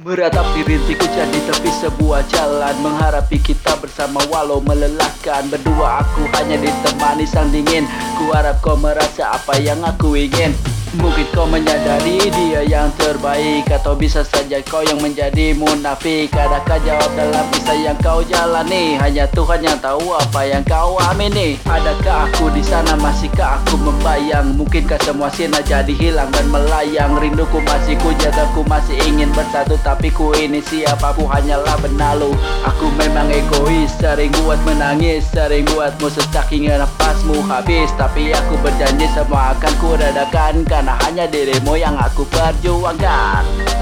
Meratapi rintiku jadi tepi sebuah jalan. Mengharapi kita bersama walau melelahkan. Berdua aku hanya ditemani sang dingin. Ku harap kau merasa apa yang aku ingin Mungkin kau menyadari dia yang terbaik Atau bisa saja kau yang menjadi munafik. Adakah jawab dalam kisah yang kau jalani? Hanya Tuhan yang tahu apa yang kau amini. Adakah aku di sana? Masihkah aku membayang? Mungkinkah semua sinar jadi hilang dan melayang? Rinduku masih ku jaga ku masih ingin bersatu Tapi ku ini siapa? Ku hanyalah benalu egois sering buat menangis Sering buatmu sesak hingga nafasmu habis. Tapi aku berjanji semua akan ku redakan karena hanya dirimu yang aku perjuangkan